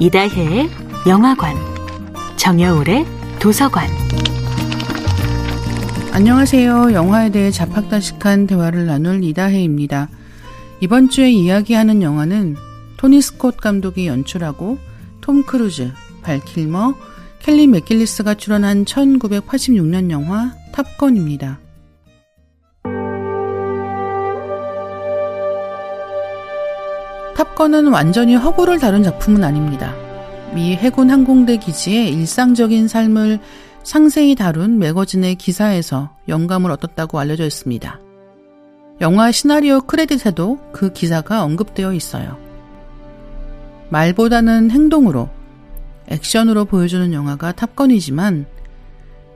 이다혜의 영화관, 정여울의 도서관. 안녕하세요. 영화에 대해 잡학다식한 대화를 나눌 이다혜입니다. 이번 주에 이야기하는 영화는 토니 스콧 감독이 연출하고 톰 크루즈, 발 킬머, 켈리 맥길리스가 출연한 1986년 영화 탑건입니다. 탑건은 완전히 허구를 다룬 작품은 아닙니다. 미 해군 항공대 기지의 일상적인 삶을 상세히 다룬 매거진의 기사에서 영감을 얻었다고 알려져 있습니다. 영화 시나리오 크레딧에도 그 기사가 언급되어 있어요. 말보다는 행동으로, 액션으로 보여주는 영화가 탑건이지만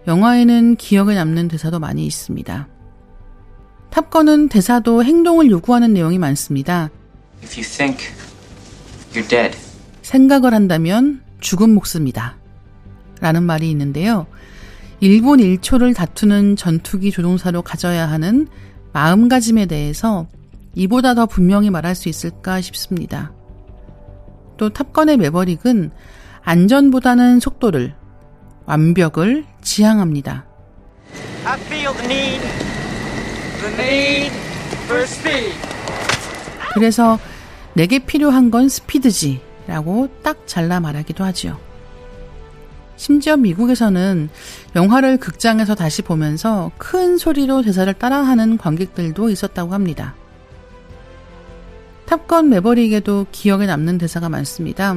영화에는 기억에 남는 대사도 많이 있습니다. 탑건은 대사도 행동을 요구하는 내용이 많습니다. If you think you're dead, 생각을 한다면 죽은 목숨이다. 라는 말이 있는데요. 1분 1초를 다투는 전투기 조종사로 가져야 하는 마음가짐에 대해서 이보다 더 분명히 말할 수 있을까 싶습니다. 또 탑건의 매버릭은 안전보다는 속도를, 완벽을 지향합니다. I feel the need, the need for speed. 그래서 내게 필요한 건 스피드지 라고 딱 잘라 말하기도 하지요. 심지어 미국에서는 영화를 극장에서 다시 보면서 큰 소리로 대사를 따라하는 관객들도 있었다고 합니다. 탑건 매버릭에도 기억에 남는 대사가 많습니다.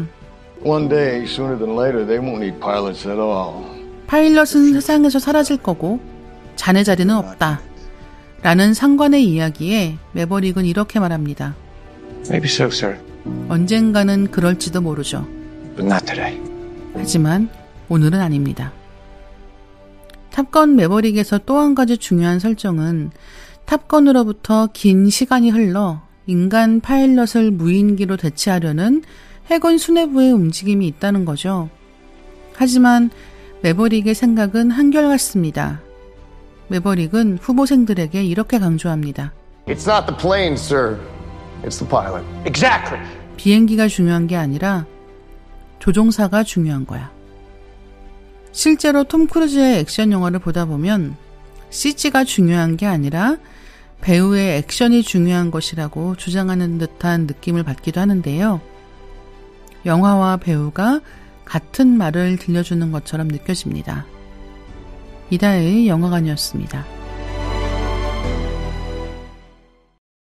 One day, sooner than later, they won't need pilots at all. 파일럿은 세상에서 사라질 거고 자네 자리는 없다. 라는 상관의 이야기에 매버릭은 이렇게 말합니다. Maybe so, sir, 언젠가는 그럴지도 모르죠. but not today. 하지만 오늘은 아닙니다. 탑건 매버릭에서 또 한 가지 중요한 설정은 탑건으로부터 긴 시간이 흘러 인간 파일럿을 무인기로 대체하려는 해군 수뇌부의 움직임이 있다는 거죠. 하지만 매버릭의 생각은 한결같습니다. 매버릭은 후보생들에게 이렇게 강조합니다. It's not the plane, sir. It's the pilot. Exactly. 비행기가 중요한 게 아니라 조종사가 중요한 거야. 실제로 톰 크루즈의 액션 영화를 보다 보면 CG가 중요한 게 아니라 배우의 액션이 중요한 것이라고 주장하는 듯한 느낌을 받기도 하는데요. 영화와 배우가 같은 말을 들려주는 것처럼 느껴집니다. 이다의 영화관이었습니다.